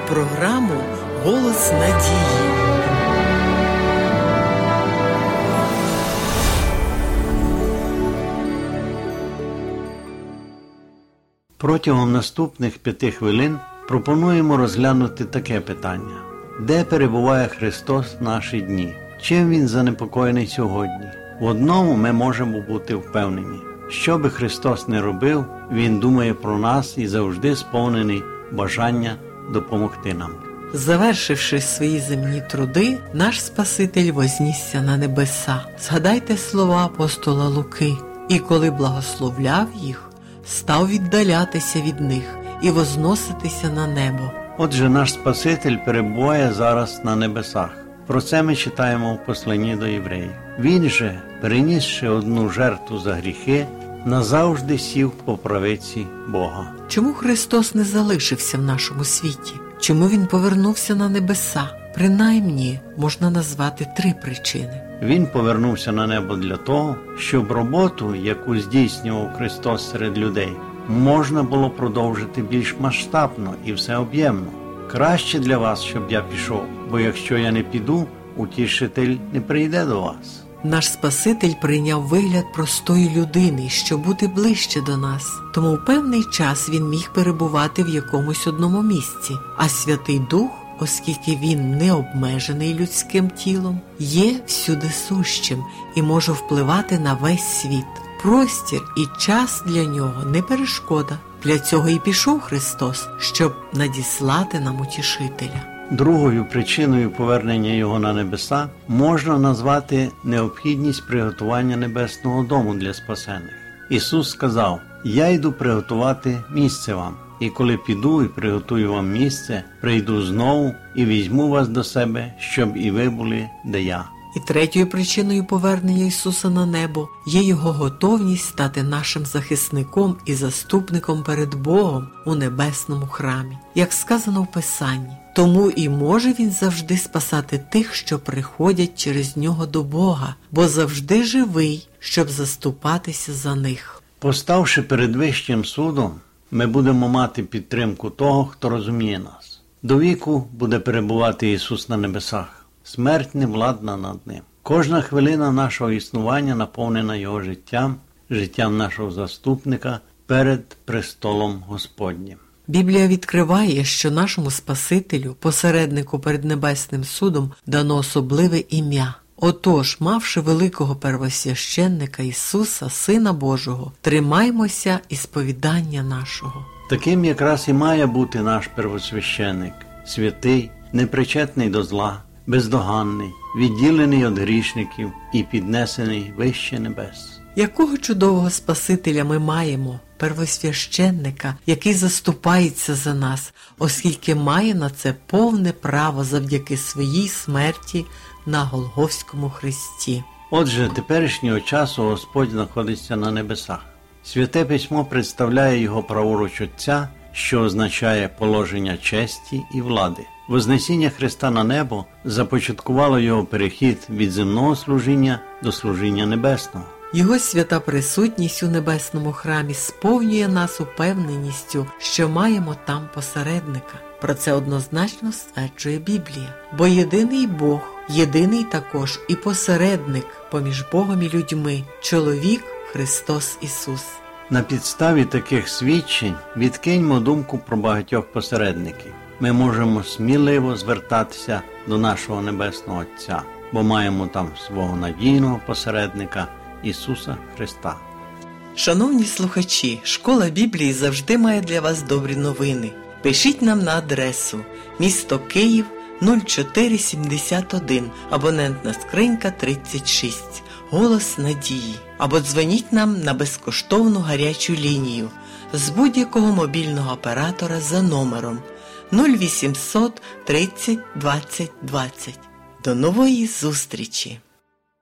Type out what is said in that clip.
програму Голос надії. Протягом наступних п'яти хвилин пропонуємо розглянути таке питання: де перебуває Христос в наші дні? Чим Він занепокоєний сьогодні? В одному ми можемо бути впевнені, що би Христос не робив, Він думає про нас і завжди сповнений бажання допомогти нам. Завершивши свої земні труди, наш Спаситель вознісся на небеса. Згадайте слова апостола Луки, і коли благословляв їх, став віддалятися від них і возноситися на небо. Отже, наш Спаситель перебуває зараз на небесах. Про це ми читаємо в посланні до євреїв. Він же, перенісши одну жертву за гріхи, назавжди сів по правиці Бога. Чому Христос не залишився в нашому світі? Чому Він повернувся на небеса? Принаймні можна назвати три причини. Він повернувся на небо для того, щоб роботу, яку здійснював Христос серед людей, можна було продовжити більш масштабно і всеоб'ємно. Краще для вас, щоб я пішов, бо якщо я не піду, утішитель не прийде до вас. Наш Спаситель прийняв вигляд простої людини, щоб бути ближче до нас. Тому в певний час він міг перебувати в якомусь одному місці, а Святий Дух, оскільки він не обмежений людським тілом, є всюди сущим і може впливати на весь світ. Простір і час для нього не перешкода. Для цього і пішов Христос, щоб надіслати нам утішителя. Другою причиною повернення його на небеса можна назвати необхідність приготування небесного дому для спасених. Ісус сказав: Я йду приготувати місце вам, і коли піду і приготую вам місце, прийду знову і візьму вас до себе, щоб і ви були, де я. І третьою причиною повернення Ісуса на небо є Його готовність стати нашим захисником і заступником перед Богом у небесному храмі, як сказано в Писанні. Тому і може Він завжди спасати тих, що приходять через нього до Бога, бо завжди живий, щоб заступатися за них. Поставши перед вищим судом, ми будемо мати підтримку того, хто розуміє нас. До віку буде перебувати Ісус на небесах. Смерть не владна над ним. Кожна хвилина нашого існування наповнена Його життям, життям нашого заступника перед престолом Господнім. Біблія відкриває, що нашому Спасителю, посереднику перед Небесним судом, дано особливе ім'я. Отож, мавши великого первосвященника Ісуса, Сина Божого, тримаймося і сповідання нашого. Таким якраз і має бути наш первосвященник, святий, непричетний до зла, бездоганний, відділений від грішників і піднесений вище небес. Якого чудового Спасителя ми маємо, первосвященника, який заступається за нас, оскільки має на це повне право завдяки своїй смерті на Голговському хресті. Отже, теперішнього часу Господь знаходиться на небесах. Святе письмо представляє його праворуч Отця, що означає положення честі і влади. Вознесіння Христа на небо започаткувало його перехід від земного служіння до служіння небесного. Його свята присутність у небесному храмі сповнює нас упевненістю, що маємо там посередника. Про це однозначно стверджує Біблія. Бо єдиний Бог, єдиний також і посередник поміж Богом і людьми, чоловік Христос Ісус. На підставі таких свідчень відкиньмо думку про багатьох посередників. Ми можемо сміливо звертатися до нашого Небесного Отця, бо маємо там свого надійного посередника Ісуса Христа. Шановні слухачі, школа Біблії завжди має для вас добрі новини. Пишіть нам на адресу місто Київ 0471, абонентна скринька 36, Голос Надії. Або дзвоніть нам на безкоштовну гарячу лінію з будь-якого мобільного оператора за номером 0800 30 20 20. До нової зустрічі!